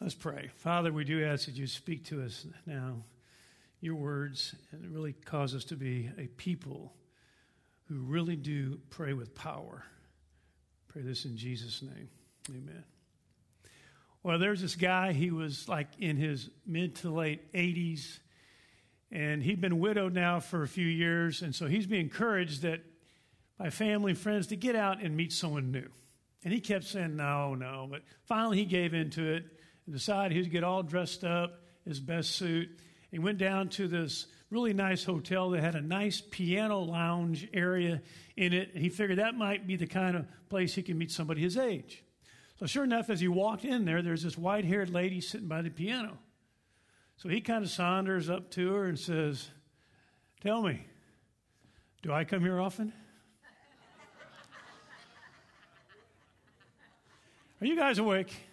Let's pray. Father, we do ask that you speak to us now, your words, and really cause us to be a people who really do pray with power. Pray this in Jesus' name. Amen. Well, there's this guy, he was like in his mid to late 80s, and he'd been widowed now for a few years, and so he's being encouraged that by family and friends to get out and meet someone new. And he kept saying, no, no. But finally, he gave into it he would get all dressed up, his best suit. He went down to this really nice hotel that had a nice piano lounge area in it. He figured that might be the kind of place he could meet somebody his age. So, sure enough, as he walked in there, there's this white haired lady sitting by the piano. So he kind of saunters up to her and says, Tell me, do I come here often? Are you guys awake?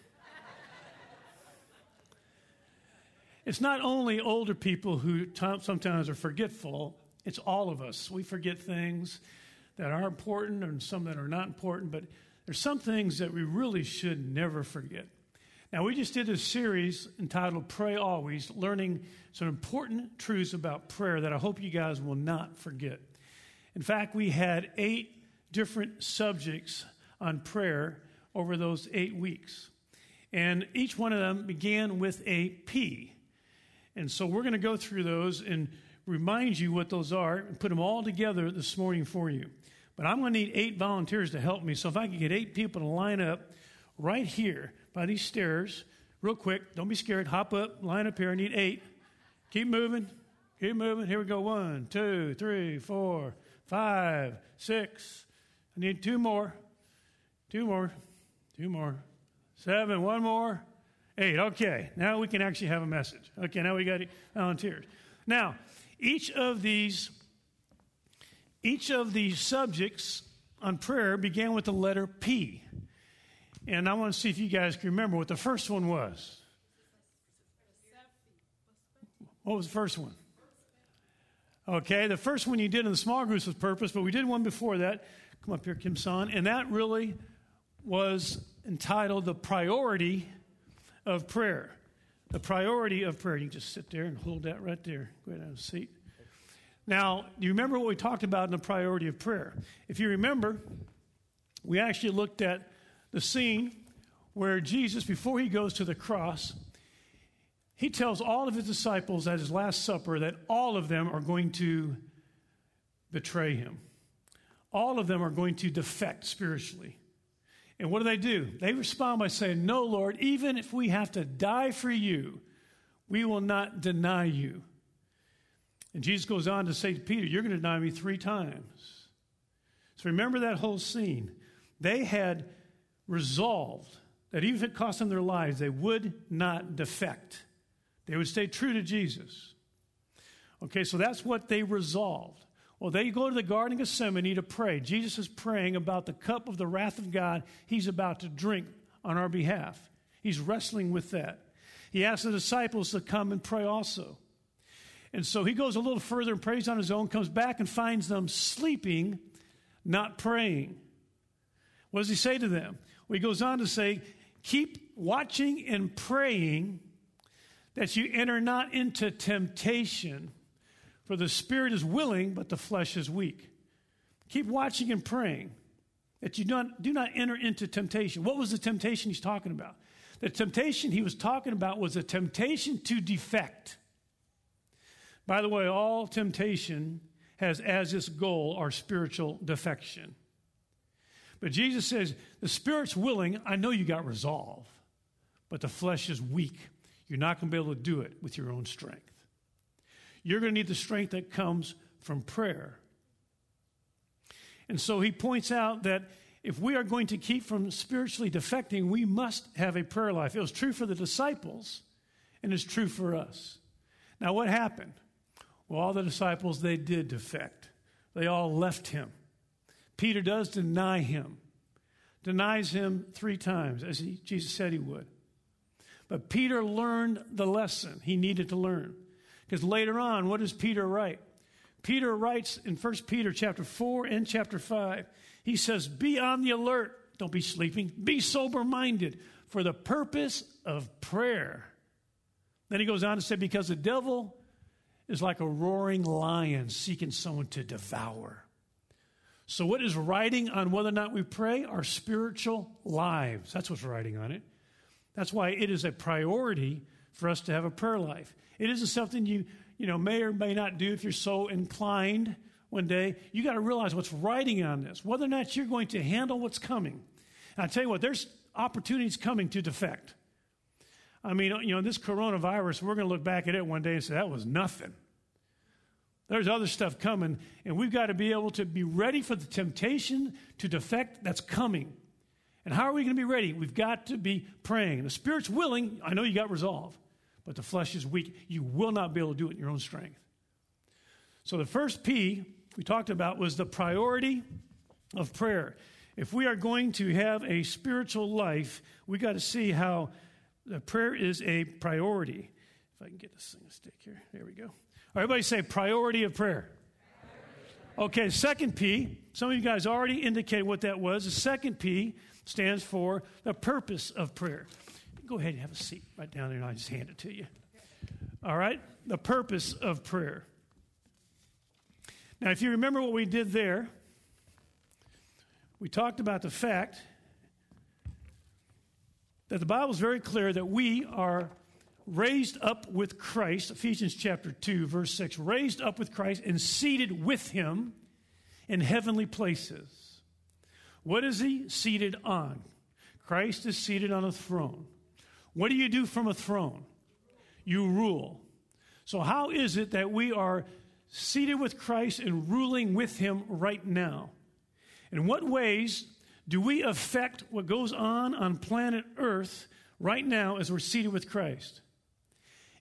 It's not only older people who t- sometimes are forgetful, it's all of us. We forget things that are important and some that are not important, but there's some things that we really should never forget. Now, we just did a series entitled Pray Always, learning some important truths about prayer that I hope you guys will not forget. In fact, we had eight different subjects on prayer over those eight weeks. And each one of them began with a P. And so we're going to go through those and remind you what those are and put them all together this morning for you. But I'm going to need eight volunteers to help me. So if I can get eight people to line up right here by these stairs, real quick, don't be scared. Hop up, line up here. I need eight. Keep moving. Keep moving. Here we go. One, two, three, four, five, six. I need two more. Two more. Two more. Seven. One more. Eight. Okay. Now we can actually have a message. Okay. Now we got volunteers. Now, each of these, each of these subjects on prayer began with the letter P. And I want to see if you guys can remember what the first one was. What was the first one? Okay, the first one you did in the small groups was purpose, but we did one before that. Come up here, Kim San. And that really was entitled The Priority of Prayer. The priority of prayer. You just sit there and hold that right there. Go ahead and have a seat. Now, do you remember what we talked about in the priority of prayer? If you remember, we actually looked at the scene where Jesus, before he goes to the cross, he tells all of his disciples at his Last Supper that all of them are going to betray him. All of them are going to defect spiritually. And what do they do? They respond by saying, No, Lord, even if we have to die for you, we will not deny you. And Jesus goes on to say to Peter, You're going to deny me three times. So remember that whole scene. They had resolved that even if it cost them their lives, they would not defect. They would stay true to Jesus. Okay, so that's what they resolved. Well, they go to the Garden of Gethsemane to pray. Jesus is praying about the cup of the wrath of God he's about to drink on our behalf. He's wrestling with that. He asks the disciples to come and pray also. And so he goes a little further and prays on his own, comes back and finds them sleeping, not praying. What does he say to them? Well, he goes on to say, Keep watching and praying that you enter not into temptation. For the spirit is willing, but the flesh is weak. Keep watching and praying that you don't, do not enter into temptation. What was the temptation he's talking about? The temptation he was talking about was a temptation to defect. By the way, all temptation has as its goal our spiritual defection. But Jesus says, the spirit's willing. I know you got resolve, but the flesh is weak. You're not going to be able to do it with your own strength. You're going to need the strength that comes from prayer. And so he points out that if we are going to keep from spiritually defecting, we must have a prayer life. It was true for the disciples, and it's true for us. Now, what happened? Well, all the disciples, they did defect. They all left him. Peter does deny him, denies him three times, as he, Jesus said he would. But Peter learned the lesson he needed to learn. Because later on, what does Peter write? Peter writes in 1 Peter chapter 4 and chapter 5, he says, Be on the alert. Don't be sleeping. Be sober minded. for the purpose of prayer. Then he goes on to say, because the devil is like a roaring lion seeking someone to devour. So, what is writing on whether or not we pray? Our spiritual lives. That's what's writing on it. That's why it is a priority for us to have a prayer life. It isn't something you, you know, may or may not do if you're so inclined one day. You got to realize what's writing on this, whether or not you're going to handle what's coming. And I tell you what, there's opportunities coming to defect. I mean, you know, this coronavirus, we're going to look back at it one day and say, that was nothing. There's other stuff coming, and we've got to be able to be ready for the temptation to defect that's coming. And how are we going to be ready? We've got to be praying. The Spirit's willing. I know you got resolve, but the flesh is weak. You will not be able to do it in your own strength. So the first P we talked about was the priority of prayer. If we are going to have a spiritual life, we got to see how the prayer is a priority. If I can get this thing to stick here. There we go. Everybody say priority of prayer. Okay, second P, some of you guys already indicated what that was. The second P stands for the purpose of prayer. Go ahead and have a seat right down there, and I'll just hand it to you. All right, the purpose of prayer. Now, if you remember what we did there, we talked about the fact that the Bible is very clear that we are raised up with Christ, Ephesians chapter 2, verse 6, raised up with Christ and seated with him in heavenly places. What is he seated on? Christ is seated on a throne. What do you do from a throne? You rule. So, how is it that we are seated with Christ and ruling with him right now? In what ways do we affect what goes on on planet Earth right now as we're seated with Christ?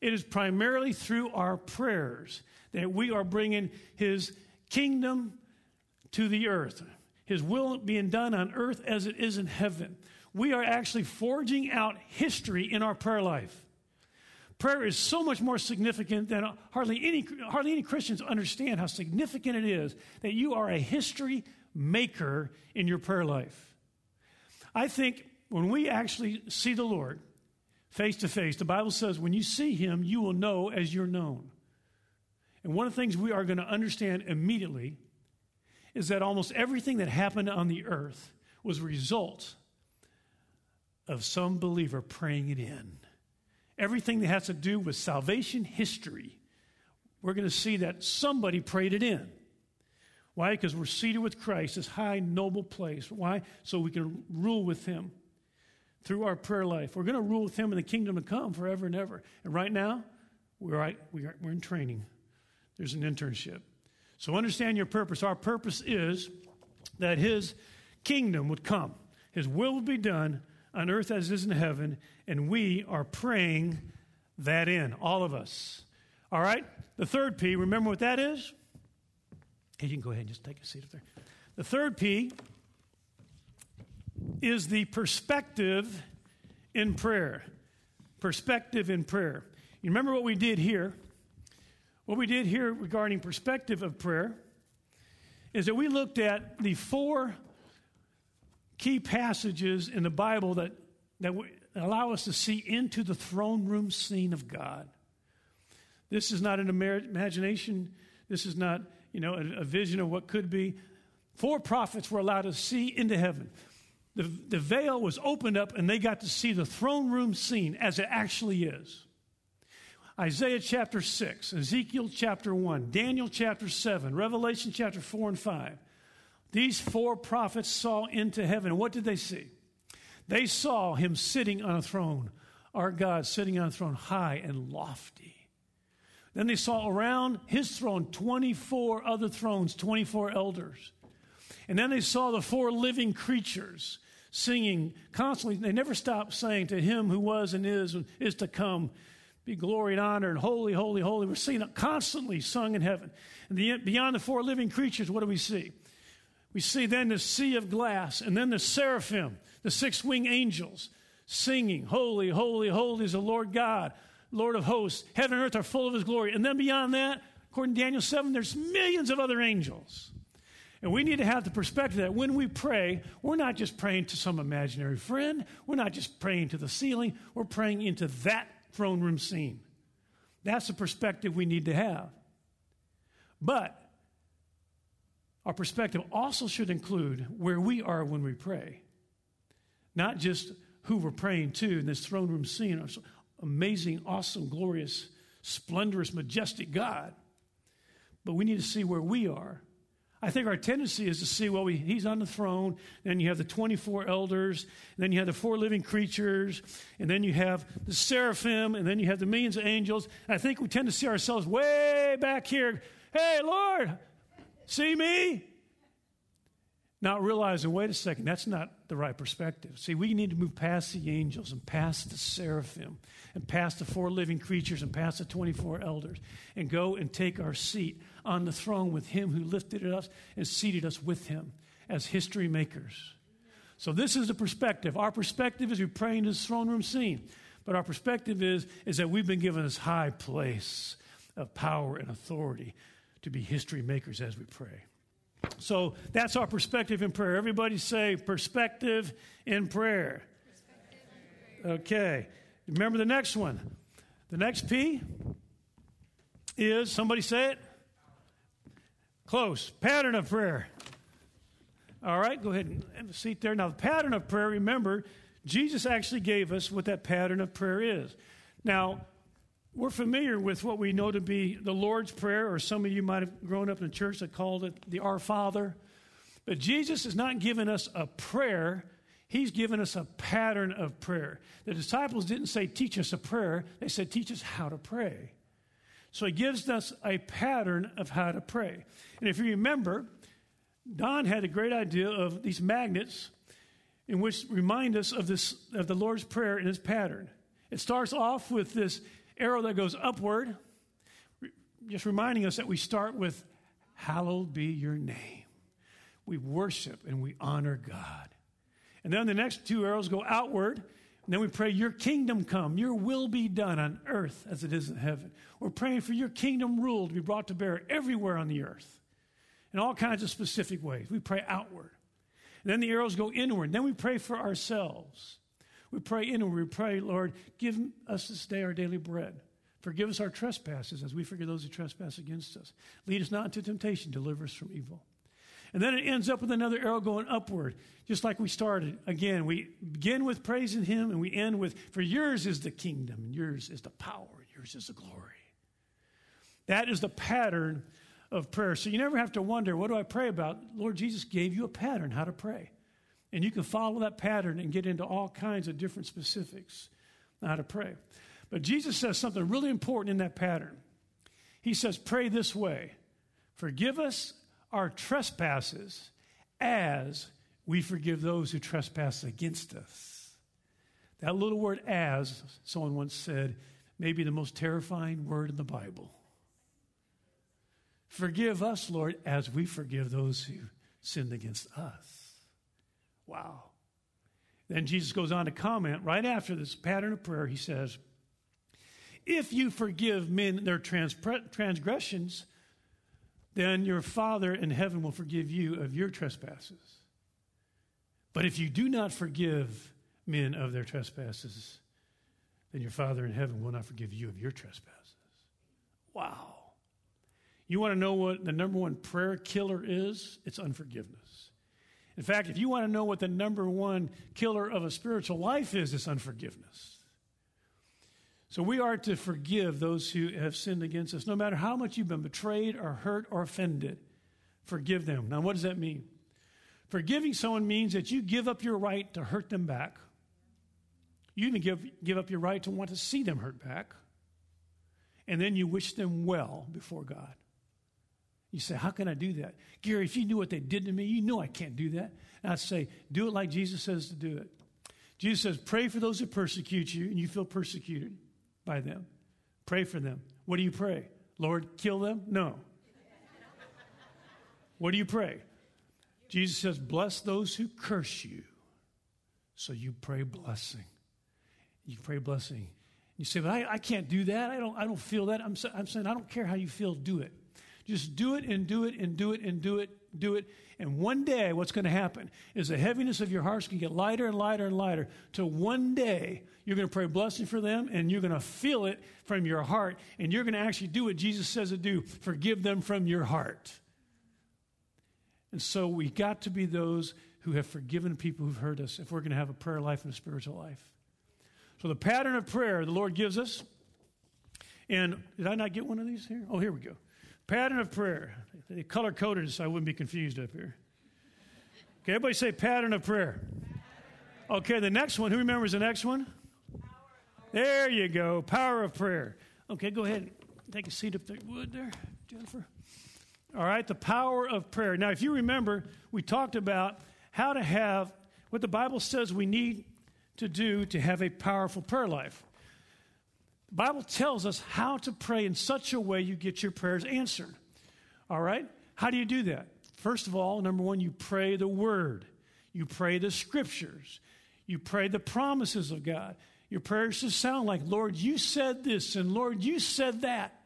It is primarily through our prayers that we are bringing His kingdom to the earth, His will being done on earth as it is in heaven. We are actually forging out history in our prayer life. Prayer is so much more significant than hardly any, hardly any Christians understand how significant it is that you are a history maker in your prayer life. I think when we actually see the Lord, face to face. The Bible says when you see him, you will know as you're known. And one of the things we are going to understand immediately is that almost everything that happened on the earth was a result of some believer praying it in. Everything that has to do with salvation history, we're going to see that somebody prayed it in. Why? Because we're seated with Christ, this high, noble place. Why? So we can rule with him through our prayer life. We're going to rule with Him in the kingdom to come forever and ever. And right now, we're, we are, we're in training. There's an internship. So understand your purpose. Our purpose is that His kingdom would come, His will would be done on earth as is in heaven, and we are praying that in, all of us. All right? The third P, remember what that is? Hey, you can go ahead and just take a seat up there. The third P is the perspective in prayer. Perspective in prayer. You remember what we did here? What we did here regarding perspective of prayer is that we looked at the four key passages in the Bible that, that allow us to see into the throne room scene of God. This is not an imagination. This is not, you know, a, a vision of what could be. Four prophets were allowed to see into heaven the, the veil was opened up and they got to see the throne room scene as it actually is. Isaiah chapter 6, Ezekiel chapter 1, Daniel chapter 7, Revelation chapter 4 and 5. These four prophets saw into heaven. What did they see? They saw him sitting on a throne, our God sitting on a throne high and lofty. Then they saw around his throne 24 other thrones, 24 elders. And then they saw the four living creatures singing constantly. They never stopped saying to him who was and is and is to come, be glory and honor and holy, holy, holy. We're seeing it constantly sung in heaven. And the, beyond the four living creatures, what do we see? We see then the sea of glass and then the seraphim, the six winged angels singing, Holy, holy, holy is the Lord God, Lord of hosts. Heaven and earth are full of his glory. And then beyond that, according to Daniel 7, there's millions of other angels. And we need to have the perspective that when we pray, we're not just praying to some imaginary friend, we're not just praying to the ceiling, we're praying into that throne room scene. That's the perspective we need to have. But our perspective also should include where we are when we pray, not just who we're praying to in this throne room scene, our amazing, awesome, glorious, splendorous, majestic God. But we need to see where we are I think our tendency is to see, well, we, he's on the throne, then you have the 24 elders, then you have the four living creatures, and then you have the seraphim, and then you have the millions of angels. And I think we tend to see ourselves way back here. Hey, Lord, see me? Not realizing, wait a second, that's not the right perspective. See, we need to move past the angels and past the seraphim and past the four living creatures and past the 24 elders and go and take our seat on the throne with Him who lifted us and seated us with Him as history makers. So, this is the perspective. Our perspective is we pray in this throne room scene. But our perspective is, is that we've been given this high place of power and authority to be history makers as we pray. So that's our perspective in prayer. Everybody say perspective in prayer. Okay. Remember the next one. The next P is somebody say it? Close. Pattern of prayer. All right, go ahead and have a seat there. Now, the pattern of prayer, remember, Jesus actually gave us what that pattern of prayer is. Now, we're familiar with what we know to be the Lord's Prayer, or some of you might have grown up in a church that called it the Our Father. But Jesus has not given us a prayer, He's given us a pattern of prayer. The disciples didn't say, Teach us a prayer, they said, Teach us how to pray. So He gives us a pattern of how to pray. And if you remember, Don had a great idea of these magnets in which remind us of this of the Lord's Prayer in its pattern. It starts off with this arrow that goes upward, just reminding us that we start with, Hallowed be your name. We worship and we honor God. And then the next two arrows go outward, and then we pray, Your kingdom come, your will be done on earth as it is in heaven. We're praying for your kingdom rule to be brought to bear everywhere on the earth in all kinds of specific ways. We pray outward. And then the arrows go inward. And then we pray for ourselves. We pray in and we pray, Lord, give us this day our daily bread. Forgive us our trespasses as we forgive those who trespass against us. Lead us not into temptation, deliver us from evil. And then it ends up with another arrow going upward, just like we started. Again, we begin with praising Him and we end with, For yours is the kingdom, and yours is the power, and yours is the glory. That is the pattern of prayer. So you never have to wonder, What do I pray about? Lord Jesus gave you a pattern how to pray. And you can follow that pattern and get into all kinds of different specifics on how to pray. But Jesus says something really important in that pattern. He says, Pray this way Forgive us our trespasses as we forgive those who trespass against us. That little word as, someone once said, may be the most terrifying word in the Bible. Forgive us, Lord, as we forgive those who sinned against us. Wow. Then Jesus goes on to comment right after this pattern of prayer. He says, If you forgive men their transgressions, then your Father in heaven will forgive you of your trespasses. But if you do not forgive men of their trespasses, then your Father in heaven will not forgive you of your trespasses. Wow. You want to know what the number one prayer killer is? It's unforgiveness. In fact, if you want to know what the number one killer of a spiritual life is, it's unforgiveness. So we are to forgive those who have sinned against us, no matter how much you've been betrayed or hurt or offended. Forgive them. Now, what does that mean? Forgiving someone means that you give up your right to hurt them back. You even give, give up your right to want to see them hurt back. And then you wish them well before God. You say, How can I do that? Gary, if you knew what they did to me, you know I can't do that. And I say, Do it like Jesus says to do it. Jesus says, Pray for those who persecute you, and you feel persecuted by them. Pray for them. What do you pray? Lord, kill them? No. what do you pray? Jesus says, Bless those who curse you. So you pray blessing. You pray blessing. You say, But I, I can't do that. I don't, I don't feel that. I'm, I'm saying, I don't care how you feel, do it. Just do it and do it and do it and do it do it. And one day, what's going to happen is the heaviness of your heart's going to get lighter and lighter and lighter till one day you're going to pray blessing for them and you're going to feel it from your heart and you're going to actually do what Jesus says to do forgive them from your heart. And so we got to be those who have forgiven people who've hurt us if we're going to have a prayer life and a spiritual life. So the pattern of prayer the Lord gives us. And did I not get one of these here? Oh, here we go. Pattern of prayer. They color coded so I wouldn't be confused up here. Okay, everybody say pattern of prayer. Okay, the next one. Who remembers the next one? There you go. Power of prayer. Okay, go ahead. Take a seat up there. Wood there, Jennifer. All right, the power of prayer. Now, if you remember, we talked about how to have what the Bible says we need to do to have a powerful prayer life. Bible tells us how to pray in such a way you get your prayers answered. All right? How do you do that? First of all, number one, you pray the word, you pray the scriptures, you pray the promises of God. Your prayers should sound like, Lord, you said this, and Lord, you said that.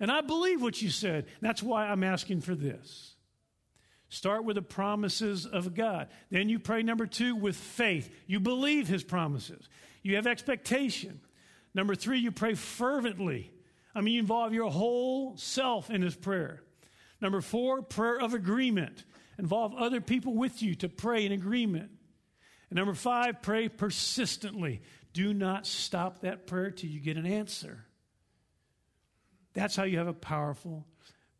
And I believe what you said. That's why I'm asking for this. Start with the promises of God. Then you pray, number two, with faith. You believe his promises, you have expectation. Number three, you pray fervently. I mean, you involve your whole self in this prayer. Number four, prayer of agreement. Involve other people with you to pray in agreement. And number five, pray persistently. Do not stop that prayer till you get an answer. That's how you have a powerful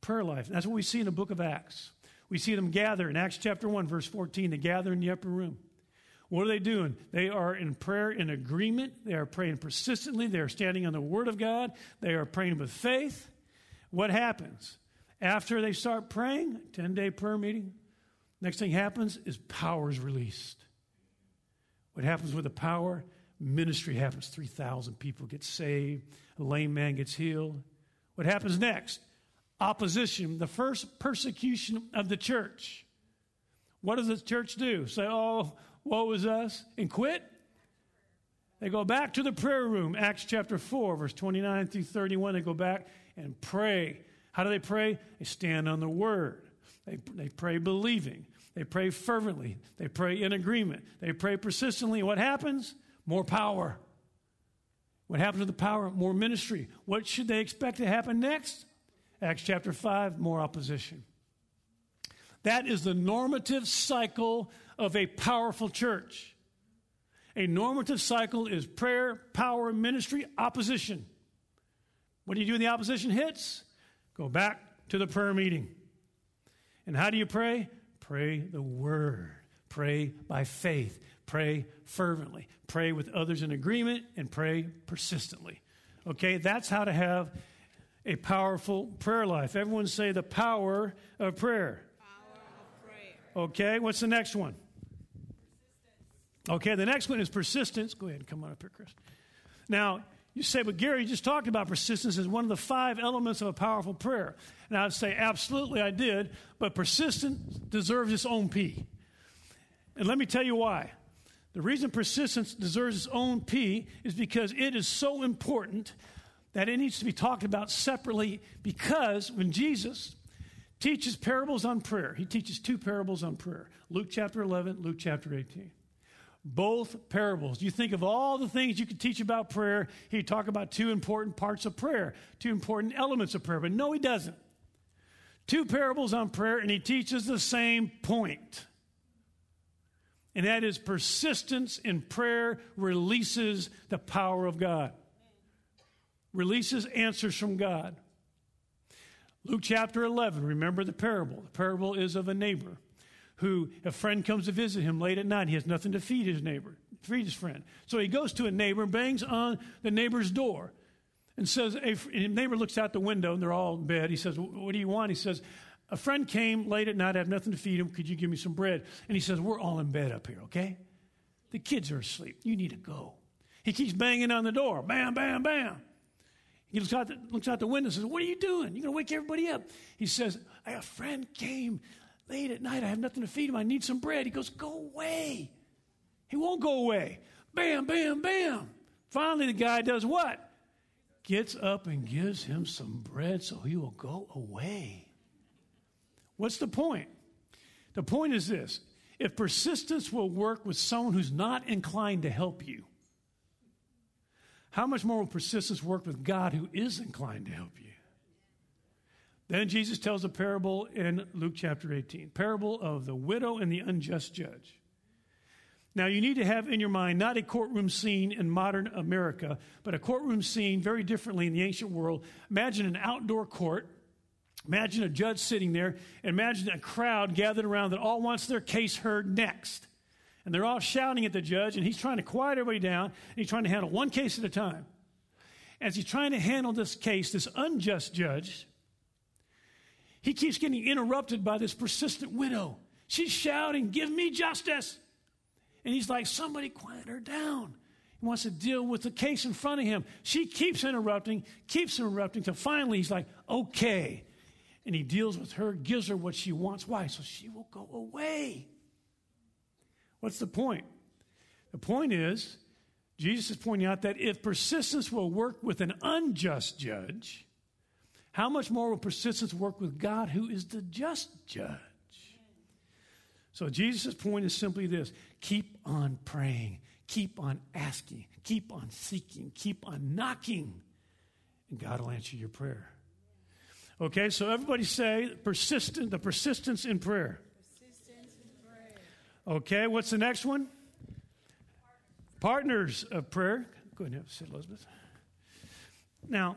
prayer life. That's what we see in the book of Acts. We see them gather in Acts chapter 1, verse 14. They gather in the upper room. What are they doing? They are in prayer in agreement. They are praying persistently. They are standing on the Word of God. They are praying with faith. What happens? After they start praying, 10 day prayer meeting, next thing happens is power is released. What happens with the power? Ministry happens. 3,000 people get saved. A lame man gets healed. What happens next? Opposition, the first persecution of the church. What does the church do? Say, oh, woe is us, and quit? They go back to the prayer room, Acts chapter 4, verse 29 through 31. They go back and pray. How do they pray? They stand on the word. They, they pray believing. They pray fervently. They pray in agreement. They pray persistently. What happens? More power. What happens with the power? More ministry. What should they expect to happen next? Acts chapter 5, more opposition. That is the normative cycle of a powerful church. A normative cycle is prayer, power, ministry, opposition. What do you do when the opposition hits? Go back to the prayer meeting. And how do you pray? Pray the word. Pray by faith. Pray fervently. Pray with others in agreement and pray persistently. Okay, that's how to have a powerful prayer life. Everyone say the power of prayer. Okay, what's the next one? Okay, the next one is persistence. Go ahead and come on up here, Chris. Now, you say, but Gary, you just talked about persistence as one of the five elements of a powerful prayer. And I'd say, absolutely, I did, but persistence deserves its own P. And let me tell you why. The reason persistence deserves its own P is because it is so important that it needs to be talked about separately because when Jesus teaches parables on prayer, he teaches two parables on prayer Luke chapter 11, Luke chapter 18 both parables. You think of all the things you could teach about prayer, he'd talk about two important parts of prayer, two important elements of prayer. But no, he doesn't. Two parables on prayer, and he teaches the same point. And that is persistence in prayer releases the power of God, releases answers from God. Luke chapter 11, remember the parable. The parable is of a neighbor who a friend comes to visit him late at night. He has nothing to feed his neighbor, feed his friend. So he goes to a neighbor, bangs on the neighbor's door, and says, a, neighbor looks out the window, and they're all in bed. He says, What do you want? He says, A friend came late at night. I have nothing to feed him. Could you give me some bread? And he says, We're all in bed up here, okay? The kids are asleep. You need to go. He keeps banging on the door. Bam, bam, bam. He looks out the, looks out the window and says, What are you doing? You're going to wake everybody up. He says, A friend came late at night. I have nothing to feed him. I need some bread. He goes, Go away. He won't go away. Bam, bam, bam. Finally, the guy does what? Gets up and gives him some bread so he will go away. What's the point? The point is this if persistence will work with someone who's not inclined to help you, how much more will persistence work with God who is inclined to help you? Then Jesus tells a parable in Luke chapter 18 parable of the widow and the unjust judge. Now, you need to have in your mind not a courtroom scene in modern America, but a courtroom scene very differently in the ancient world. Imagine an outdoor court. Imagine a judge sitting there. Imagine a crowd gathered around that all wants their case heard next. And they're all shouting at the judge, and he's trying to quiet everybody down, and he's trying to handle one case at a time. As he's trying to handle this case, this unjust judge, he keeps getting interrupted by this persistent widow. She's shouting, Give me justice. And he's like, somebody quiet her down. He wants to deal with the case in front of him. She keeps interrupting, keeps interrupting, till finally he's like, okay. And he deals with her, gives her what she wants. Why? So she will go away. What's the point? The point is, Jesus is pointing out that if persistence will work with an unjust judge, how much more will persistence work with God, who is the just judge? So Jesus' point is simply this keep on praying, keep on asking, keep on seeking, keep on knocking, and God will answer your prayer. Okay, so everybody say persistent, the persistence in prayer. Okay, what's the next one? Partners of prayer. Go ahead sit, Elizabeth. Now,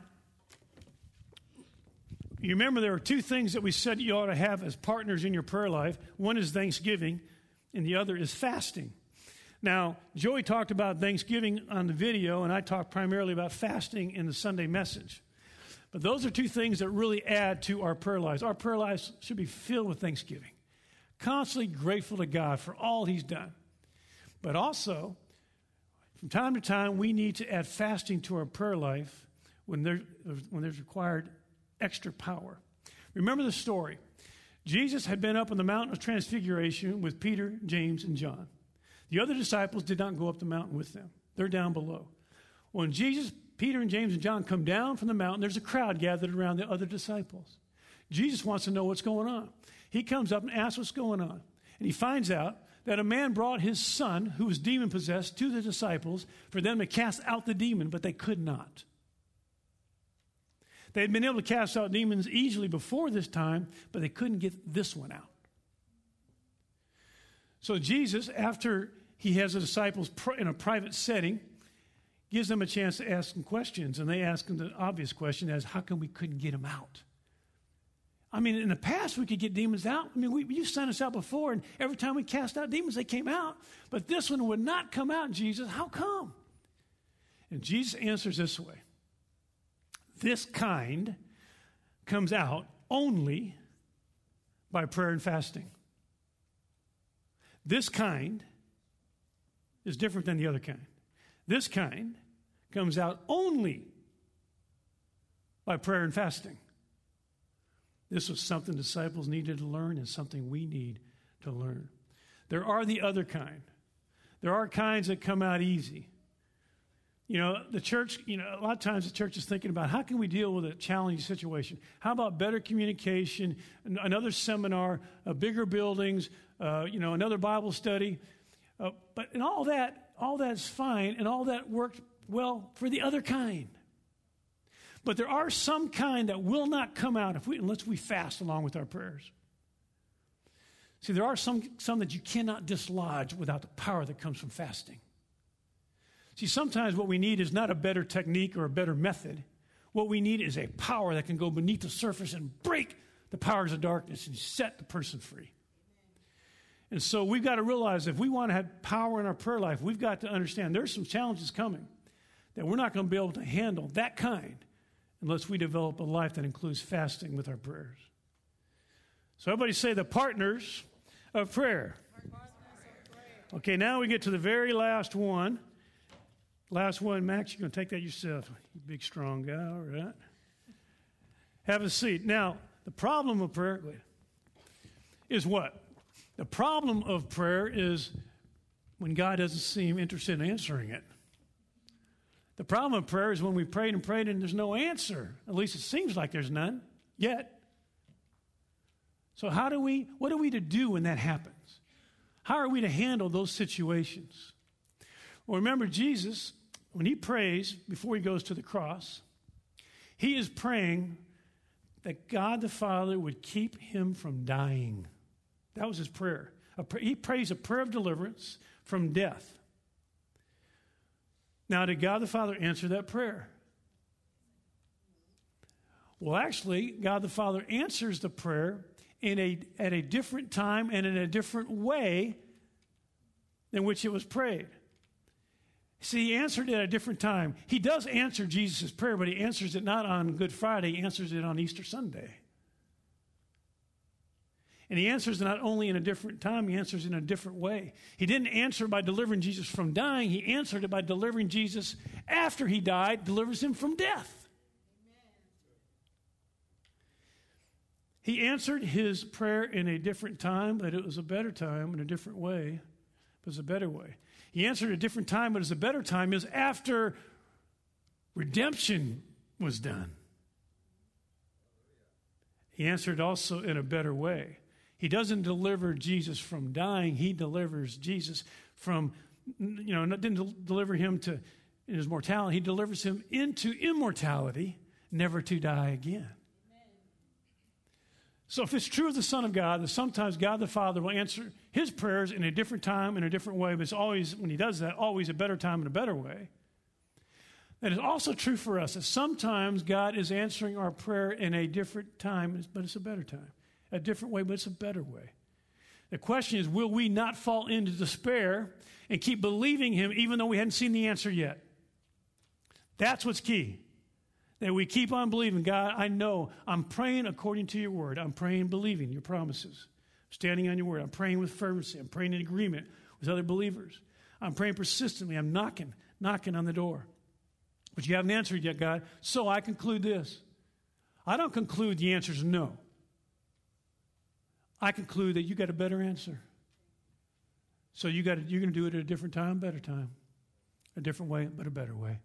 you remember there are two things that we said you ought to have as partners in your prayer life. One is thanksgiving, and the other is fasting. Now, Joey talked about Thanksgiving on the video, and I talked primarily about fasting in the Sunday message. But those are two things that really add to our prayer lives. Our prayer lives should be filled with thanksgiving, constantly grateful to God for all He's done. But also, from time to time, we need to add fasting to our prayer life when, there, when there's required extra power. Remember the story. Jesus had been up on the mountain of transfiguration with Peter, James, and John. The other disciples did not go up the mountain with them, they're down below. When Jesus, Peter, and James, and John come down from the mountain, there's a crowd gathered around the other disciples. Jesus wants to know what's going on. He comes up and asks what's going on. And he finds out that a man brought his son, who was demon possessed, to the disciples for them to cast out the demon, but they could not. They had been able to cast out demons easily before this time, but they couldn't get this one out. So Jesus, after he has the disciples in a private setting, gives them a chance to ask some questions. And they ask him the obvious question as, how come we couldn't get him out? I mean, in the past, we could get demons out. I mean, we, you sent us out before, and every time we cast out demons, they came out. But this one would not come out, Jesus. How come? And Jesus answers this way this kind comes out only by prayer and fasting. This kind is different than the other kind. This kind comes out only by prayer and fasting. This was something disciples needed to learn and something we need to learn. There are the other kind. There are kinds that come out easy. You know, the church, you know, a lot of times the church is thinking about how can we deal with a challenging situation? How about better communication, another seminar, uh, bigger buildings, uh, you know, another Bible study? Uh, but in all that, all that's fine, and all that worked well for the other kind. But there are some kind that will not come out if we, unless we fast along with our prayers. See, there are some, some that you cannot dislodge without the power that comes from fasting. See, sometimes what we need is not a better technique or a better method. What we need is a power that can go beneath the surface and break the powers of darkness and set the person free. And so we've got to realize if we want to have power in our prayer life, we've got to understand there's some challenges coming that we're not going to be able to handle that kind unless we develop a life that includes fasting with our prayers. So everybody say the partners of prayer. Okay, now we get to the very last one. Last one, Max, you're going to take that yourself. You big, strong guy, all right? Have a seat. Now, the problem of prayer is what? The problem of prayer is when God doesn't seem interested in answering it. The problem of prayer is when we prayed and prayed and there's no answer. At least it seems like there's none yet. So, how do we, what are we to do when that happens? How are we to handle those situations? Well, remember, Jesus, when he prays before he goes to the cross, he is praying that God the Father would keep him from dying. That was his prayer. He prays a prayer of deliverance from death. Now, did God the Father answer that prayer? Well, actually, God the Father answers the prayer in a, at a different time and in a different way than which it was prayed. See, he answered it at a different time. He does answer Jesus' prayer, but he answers it not on Good Friday, he answers it on Easter Sunday. And he answers not only in a different time, he answers in a different way. He didn't answer by delivering Jesus from dying, he answered it by delivering Jesus after he died, delivers him from death. He answered his prayer in a different time, but it was a better time in a different way. It was a better way. He answered a different time, but it's a better time is after redemption was done. He answered also in a better way. He doesn't deliver Jesus from dying, he delivers Jesus from, you know, didn't deliver him to his mortality, he delivers him into immortality, never to die again. So, if it's true of the Son of God that sometimes God the Father will answer his prayers in a different time, in a different way, but it's always, when he does that, always a better time and a better way, That is also true for us that sometimes God is answering our prayer in a different time, but it's a better time a different way, but it's a better way. The question is will we not fall into despair and keep believing Him even though we hadn't seen the answer yet? That's what's key. That we keep on believing, God, I know I'm praying according to your word. I'm praying believing your promises. standing on your word. I'm praying with fervency. I'm praying in agreement with other believers. I'm praying persistently. I'm knocking, knocking on the door. But you haven't answered yet, God. So I conclude this. I don't conclude the answer is no. I conclude that you got a better answer. So you got to, you're going to do it at a different time, better time, a different way, but a better way.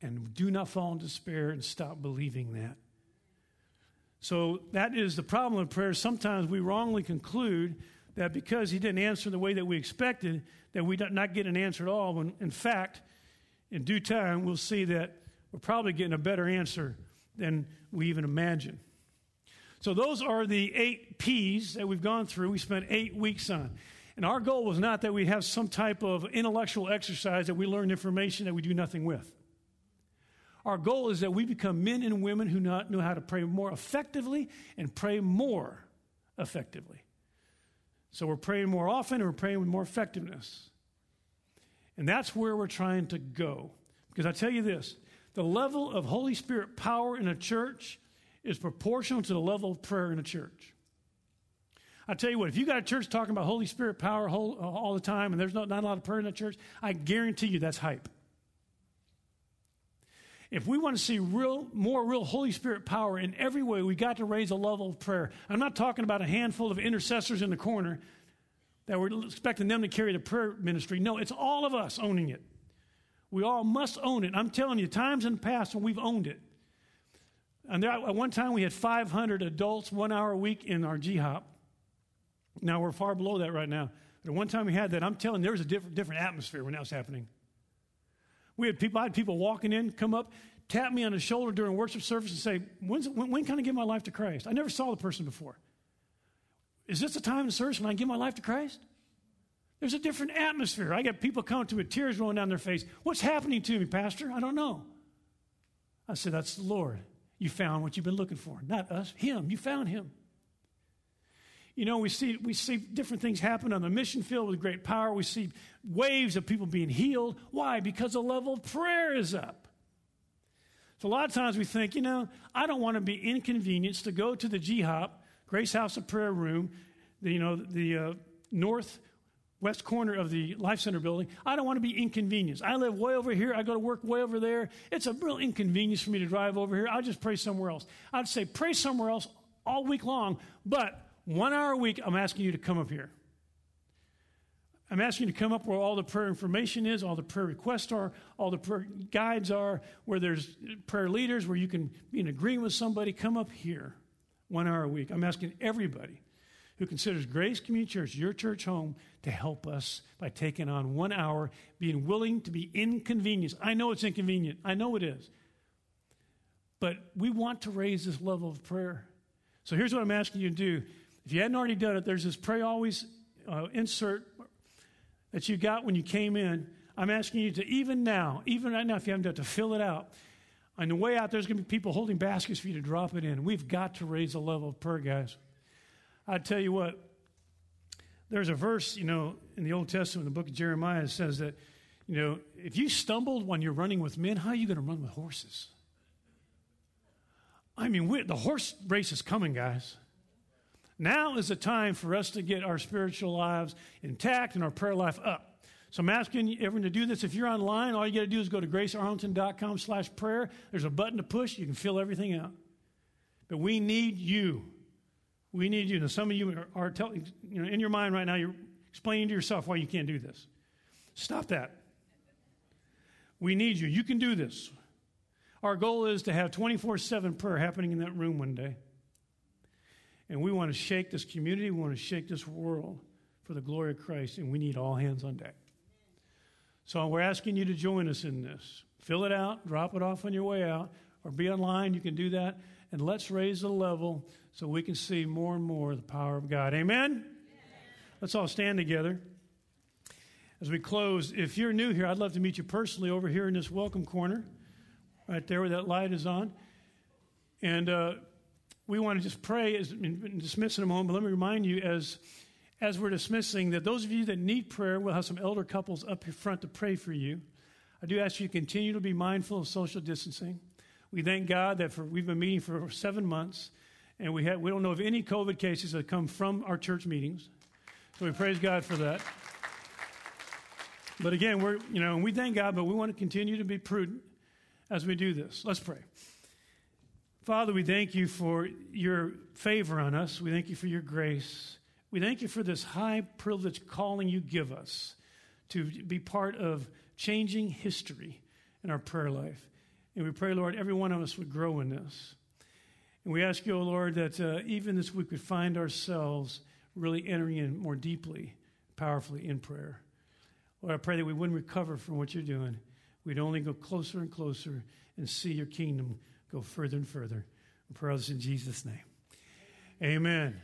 And do not fall in despair and stop believing that. So that is the problem with prayer. Sometimes we wrongly conclude that because he didn't answer the way that we expected, that we do not get an answer at all. When in fact, in due time, we'll see that we're probably getting a better answer than we even imagined. So, those are the eight P's that we've gone through. We spent eight weeks on. And our goal was not that we have some type of intellectual exercise that we learn information that we do nothing with. Our goal is that we become men and women who know how to pray more effectively and pray more effectively. So we're praying more often and we're praying with more effectiveness. And that's where we're trying to go. Because I tell you this the level of Holy Spirit power in a church is proportional to the level of prayer in a church. I tell you what, if you got a church talking about Holy Spirit power whole, uh, all the time and there's not, not a lot of prayer in that church, I guarantee you that's hype. If we want to see real, more real Holy Spirit power in every way, we got to raise a level of prayer. I'm not talking about a handful of intercessors in the corner that we're expecting them to carry the prayer ministry. No, it's all of us owning it. We all must own it. I'm telling you, times in the past when we've owned it, and there, at one time, we had 500 adults, one hour a week in our GHOP. Now we're far below that right now. But at one time we had that. I'm telling you, there was a different, different atmosphere when that was happening. We had people, I had people walking in, come up, tap me on the shoulder during worship service and say, when, when can I give my life to Christ? I never saw the person before. Is this the time in the service when I give my life to Christ? There's a different atmosphere. I got people coming to me, with tears rolling down their face. What's happening to me, Pastor? I don't know. I said, That's the Lord you found what you've been looking for. Not us, him. You found him. You know, we see, we see different things happen on the mission field with great power. We see waves of people being healed. Why? Because the level of prayer is up. So a lot of times we think, you know, I don't want to be inconvenienced to go to the GHOP, Grace House of Prayer room, the, you know, the uh, north west corner of the Life Center building. I don't want to be inconvenienced. I live way over here. I go to work way over there. It's a real inconvenience for me to drive over here. I'll just pray somewhere else. I'd say pray somewhere else all week long, but one hour a week, I'm asking you to come up here. I'm asking you to come up where all the prayer information is, all the prayer requests are, all the prayer guides are, where there's prayer leaders, where you can be in agreement with somebody. Come up here one hour a week. I'm asking everybody who considers Grace Community Church your church home to help us by taking on one hour, being willing to be inconvenienced. I know it's inconvenient, I know it is. But we want to raise this level of prayer. So here's what I'm asking you to do. If you hadn't already done it, there's this pray always uh, insert that you got when you came in. I'm asking you to, even now, even right now, if you haven't done it, to fill it out. On the way out, there's going to be people holding baskets for you to drop it in. We've got to raise the level of prayer, guys. I tell you what, there's a verse, you know, in the Old Testament, the book of Jeremiah, says that, you know, if you stumbled when you're running with men, how are you going to run with horses? I mean, the horse race is coming, guys. Now is the time for us to get our spiritual lives intact and our prayer life up. So I'm asking everyone to do this. If you're online, all you got to do is go to gracearlington.com slash prayer. There's a button to push. You can fill everything out. But we need you. We need you. Now, some of you are, are telling, you know, in your mind right now, you're explaining to yourself why you can't do this. Stop that. We need you. You can do this. Our goal is to have 24 7 prayer happening in that room one day. And we want to shake this community, we want to shake this world for the glory of Christ, and we need all hands on deck. So we're asking you to join us in this. Fill it out, drop it off on your way out, or be online. You can do that. And let's raise the level so we can see more and more the power of God. Amen? Amen? Let's all stand together. As we close, if you're new here, I'd love to meet you personally over here in this welcome corner, right there where that light is on. And uh, we want to just pray, as, and dismiss in a moment, but let me remind you as as we're dismissing that those of you that need prayer, we'll have some elder couples up here front to pray for you. I do ask you to continue to be mindful of social distancing. We thank God that for, we've been meeting for seven months, and we, have, we don't know of any COVID cases that come from our church meetings. So we praise God for that. But again, we're, you know, we thank God, but we want to continue to be prudent as we do this. Let's pray. Father, we thank you for your favor on us. We thank you for your grace. We thank you for this high privilege calling you give us to be part of changing history in our prayer life. And we pray, Lord, every one of us would grow in this. And we ask you, O oh Lord, that uh, even this week we could find ourselves really entering in more deeply, powerfully in prayer. Lord, I pray that we wouldn't recover from what you're doing. We'd only go closer and closer and see your kingdom go further and further. We pray this in Jesus' name. Amen.